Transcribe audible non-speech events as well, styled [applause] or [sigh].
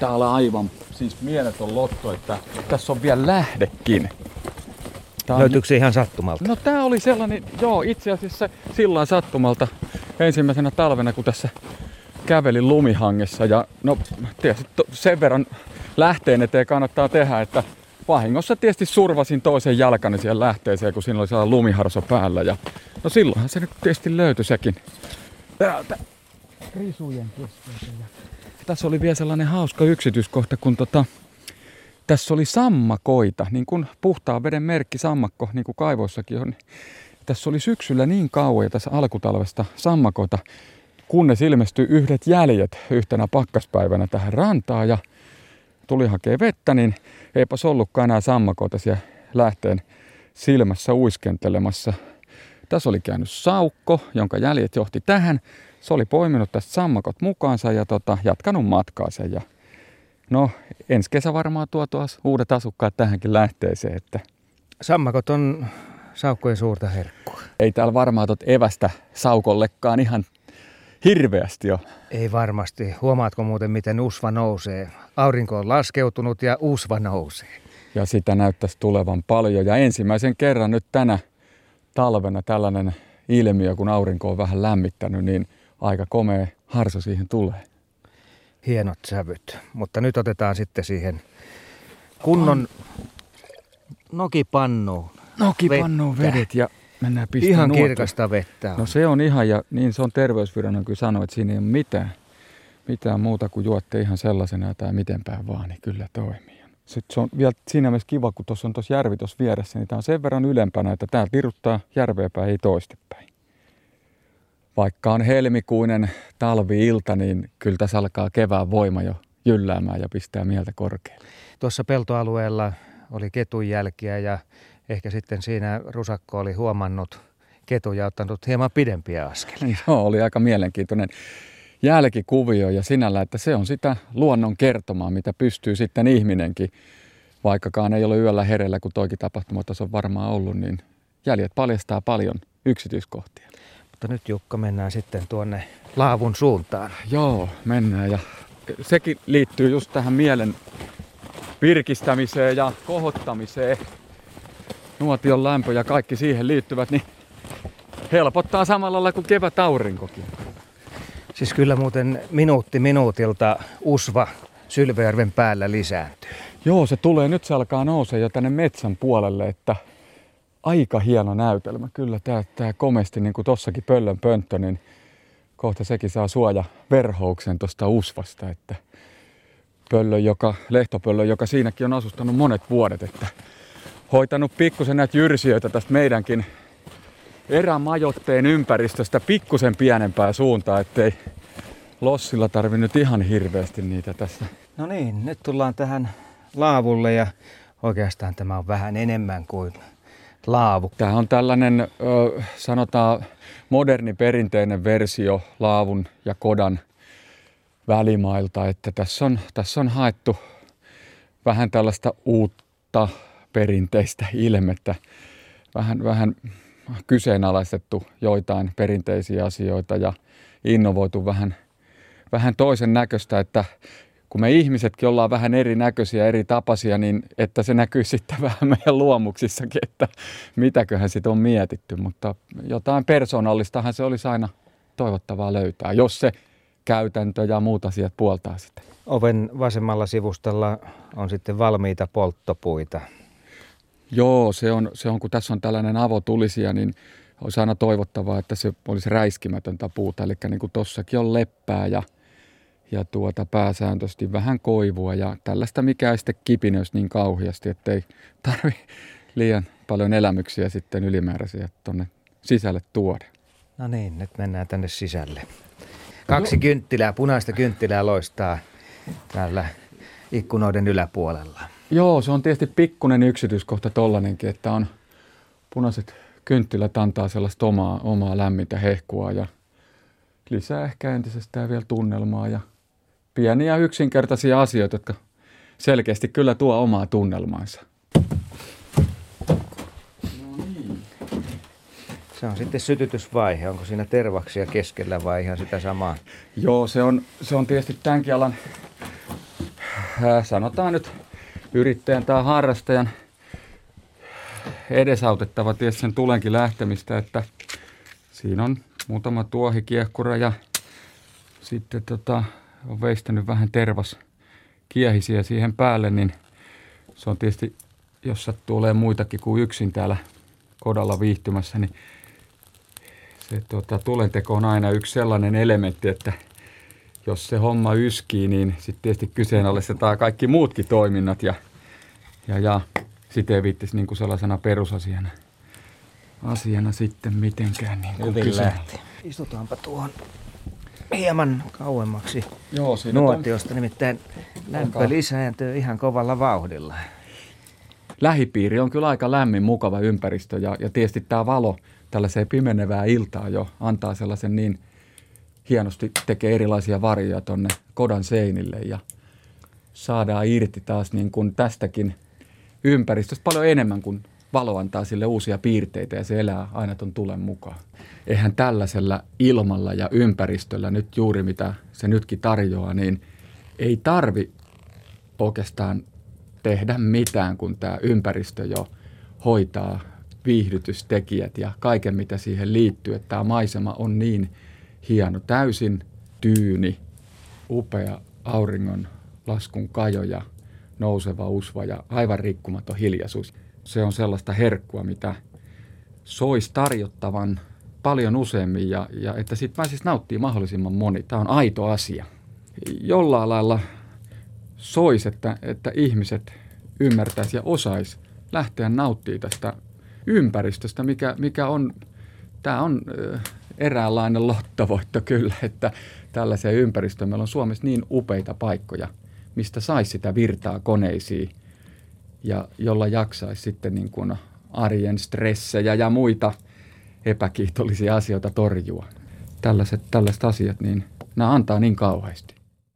tää on aivan siis mieletön lotto, että tässä on vielä lähdekin. Tää on... Löytyykö se ihan sattumalta? No tää oli sellainen, joo itse asiassa sillä sattumalta ensimmäisenä talvena, kun tässä kävelin lumihangessa. Ja no tietysti sen verran lähteen eteen kannattaa tehdä, että vahingossa tietysti survasin toisen jalkani siihen lähteeseen, kun siinä oli sellainen lumiharso päällä. Ja no silloinhan se nyt tietysti löytyi sekin. Täältä risujen keskeltä. Tässä oli vielä sellainen hauska yksityiskohta, kun tota, tässä oli sammakoita, niin kuin puhtaan veden merkki sammakko, niin kuin kaivoissakin on. Tässä oli syksyllä niin kauan ja tässä alkutalvesta sammakoita, kunnes ilmestyi yhdet jäljet yhtenä pakkaspäivänä tähän rantaan ja tuli hakee vettä, niin eipä ollutkaan enää sammakoita siellä lähteen silmässä uiskentelemassa. Tässä oli käynyt saukko, jonka jäljet johti tähän. Se oli poiminut tästä sammakot mukaansa ja tota, jatkanut matkaansa. Ja no, ensi kesä varmaan tuo tuos uudet asukkaat tähänkin lähteeseen. Että... Sammakot on saukkojen suurta herkkua. Ei täällä varmaan tot evästä saukollekaan ihan hirveästi jo. Ei varmasti. Huomaatko muuten, miten usva nousee? Aurinko on laskeutunut ja usva nousee. Ja sitä näyttäisi tulevan paljon. Ja ensimmäisen kerran nyt tänä talvena tällainen ilmiö, kun aurinko on vähän lämmittänyt, niin aika komea harso siihen tulee. Hienot sävyt. Mutta nyt otetaan sitten siihen kunnon nokipannuun. Nokipannuun vedet ja Mennään pistämään Ihan nuotia. kirkasta vettä. On. No se on ihan, ja niin se on terveysviranomainen kyllä sanoi, että siinä ei ole mitään, mitään muuta kuin juotte ihan sellaisena tai mitenpä vaan, niin kyllä toimii. Sitten se on vielä siinä mielessä kiva, kun tuossa on tuossa järvi tuossa vieressä, niin tämä on sen verran ylempänä, että tää viruttaa järveä päin, ei toistepäin. Vaikka on helmikuinen talvi-ilta, niin kyllä tässä alkaa kevään voima jo jylläämään ja pistää mieltä korkealle. Tuossa peltoalueella oli ketun jälkiä ja ehkä sitten siinä rusakko oli huomannut ketuja ottanut hieman pidempiä askelia. Joo, oli aika mielenkiintoinen jälkikuvio ja sinällä, että se on sitä luonnon kertomaa, mitä pystyy sitten ihminenkin, vaikkakaan ei ole yöllä hereillä, kun toikin tapahtuma tässä on varmaan ollut, niin jäljet paljastaa paljon yksityiskohtia. Mutta nyt Jukka mennään sitten tuonne laavun suuntaan. Joo, mennään ja sekin liittyy just tähän mielen virkistämiseen ja kohottamiseen nuotion lämpö ja kaikki siihen liittyvät, niin helpottaa samalla lailla kuin kevät aurinkokin. Siis kyllä muuten minuutti minuutilta usva Sylvejärven päällä lisääntyy. Joo, se tulee. Nyt se alkaa nousee jo tänne metsän puolelle, että aika hieno näytelmä. Kyllä tämä, tämä komesti, niin kuin tossakin pöllön pönttö, niin kohta sekin saa suoja verhouksen tuosta usvasta, että pöllö, joka, lehtopöllö, joka siinäkin on asustanut monet vuodet, että hoitanut pikkusen näitä jyrsijöitä tästä meidänkin erämajoitteen ympäristöstä pikkusen pienempää suuntaa, ettei lossilla tarvinnut ihan hirveästi niitä tässä. No niin, nyt tullaan tähän laavulle ja oikeastaan tämä on vähän enemmän kuin laavu. Tämä on tällainen, ö, sanotaan, moderni perinteinen versio laavun ja kodan välimailta, että tässä on, tässä on haettu vähän tällaista uutta perinteistä ilmettä. Vähän, vähän kyseenalaistettu joitain perinteisiä asioita ja innovoitu vähän, vähän toisen näköistä, että kun me ihmisetkin ollaan vähän erinäköisiä, eri tapaisia, niin että se näkyy sitten [laughs] vähän meidän luomuksissakin, että mitäköhän sitten on mietitty. Mutta jotain persoonallistahan se olisi aina toivottavaa löytää, jos se käytäntö ja muut asiat puoltaa sitä. Oven vasemmalla sivustalla on sitten valmiita polttopuita. Joo, se on, se on, kun tässä on tällainen avotulisia, niin olisi aina toivottavaa, että se olisi räiskimätöntä puuta. Eli niin kuin tossakin on leppää ja, ja tuota pääsääntöisesti vähän koivua ja tällaista, mikä ei sitten kipinöisi niin kauheasti, ettei tarvi liian paljon elämyksiä sitten ylimääräisiä tuonne sisälle tuoda. No niin, nyt mennään tänne sisälle. Kaksi kynttilää, punaista kynttilää loistaa täällä ikkunoiden yläpuolella. Joo, se on tietysti pikkunen yksityiskohta tollanenkin, että on punaiset kynttilät antaa sellaista omaa, omaa lämmintä hehkua ja lisää ehkä entisestään vielä tunnelmaa ja pieniä yksinkertaisia asioita, jotka selkeästi kyllä tuo omaa tunnelmaansa. No niin. Se on sitten sytytysvaihe. Onko siinä tervaksia keskellä vai ihan sitä samaa? Joo, se on, se on tietysti tämänkin alan ää, sanotaan nyt yrittäjän tai harrastajan edesautettava ties sen tulenkin lähtemistä, että siinä on muutama tuohikiekkura ja sitten tota, on veistänyt vähän tervas kiehisiä siihen päälle, niin se on tietysti, jos sattuu olemaan muitakin kuin yksin täällä kodalla viihtymässä, niin se tota, tulenteko on aina yksi sellainen elementti, että jos se homma yskii, niin sitten tietysti kyseenalaistetaan kaikki muutkin toiminnat ja, ja, ja sitten ei viittisi niin kuin sellaisena perusasiana asiana sitten mitenkään niin kuin Hyvin lähti. Istutaanpa tuohon hieman kauemmaksi Joo, siinä on nuotiosta, nimittäin lämpö lisääntyy ihan kovalla vauhdilla. lähipiiri on kyllä aika lämmin, mukava ympäristö ja, ja tietysti tämä valo tällaiseen pimenevää iltaa jo antaa sellaisen niin hienosti, tekee erilaisia varjoja tonne kodan seinille ja saadaan irti taas niin kuin tästäkin ympäristöstä paljon enemmän kuin valo antaa sille uusia piirteitä ja se elää aina ton tulen mukaan. Eihän tällaisella ilmalla ja ympäristöllä nyt juuri mitä se nytkin tarjoaa, niin ei tarvi oikeastaan tehdä mitään, kun tämä ympäristö jo hoitaa viihdytystekijät ja kaiken, mitä siihen liittyy. Että tämä maisema on niin hieno, täysin tyyni, upea auringon laskun kajo ja nouseva usva ja aivan rikkumaton hiljaisuus. Se on sellaista herkkua, mitä sois tarjottavan paljon useammin ja, ja että siitä pääsisi nauttii mahdollisimman moni. Tämä on aito asia. Jollain lailla sois, että, että ihmiset ymmärtäisi ja osais lähteä nauttimaan tästä ympäristöstä, mikä, mikä on, tämä on eräänlainen lottovoitto kyllä, että tällaiseen ympäristöön meillä on Suomessa niin upeita paikkoja, mistä saisi sitä virtaa koneisiin ja jolla jaksaisi sitten niin kuin arjen stressejä ja muita epäkiitollisia asioita torjua. Tällaiset, tällaiset asiat, niin nämä antaa niin kauheasti.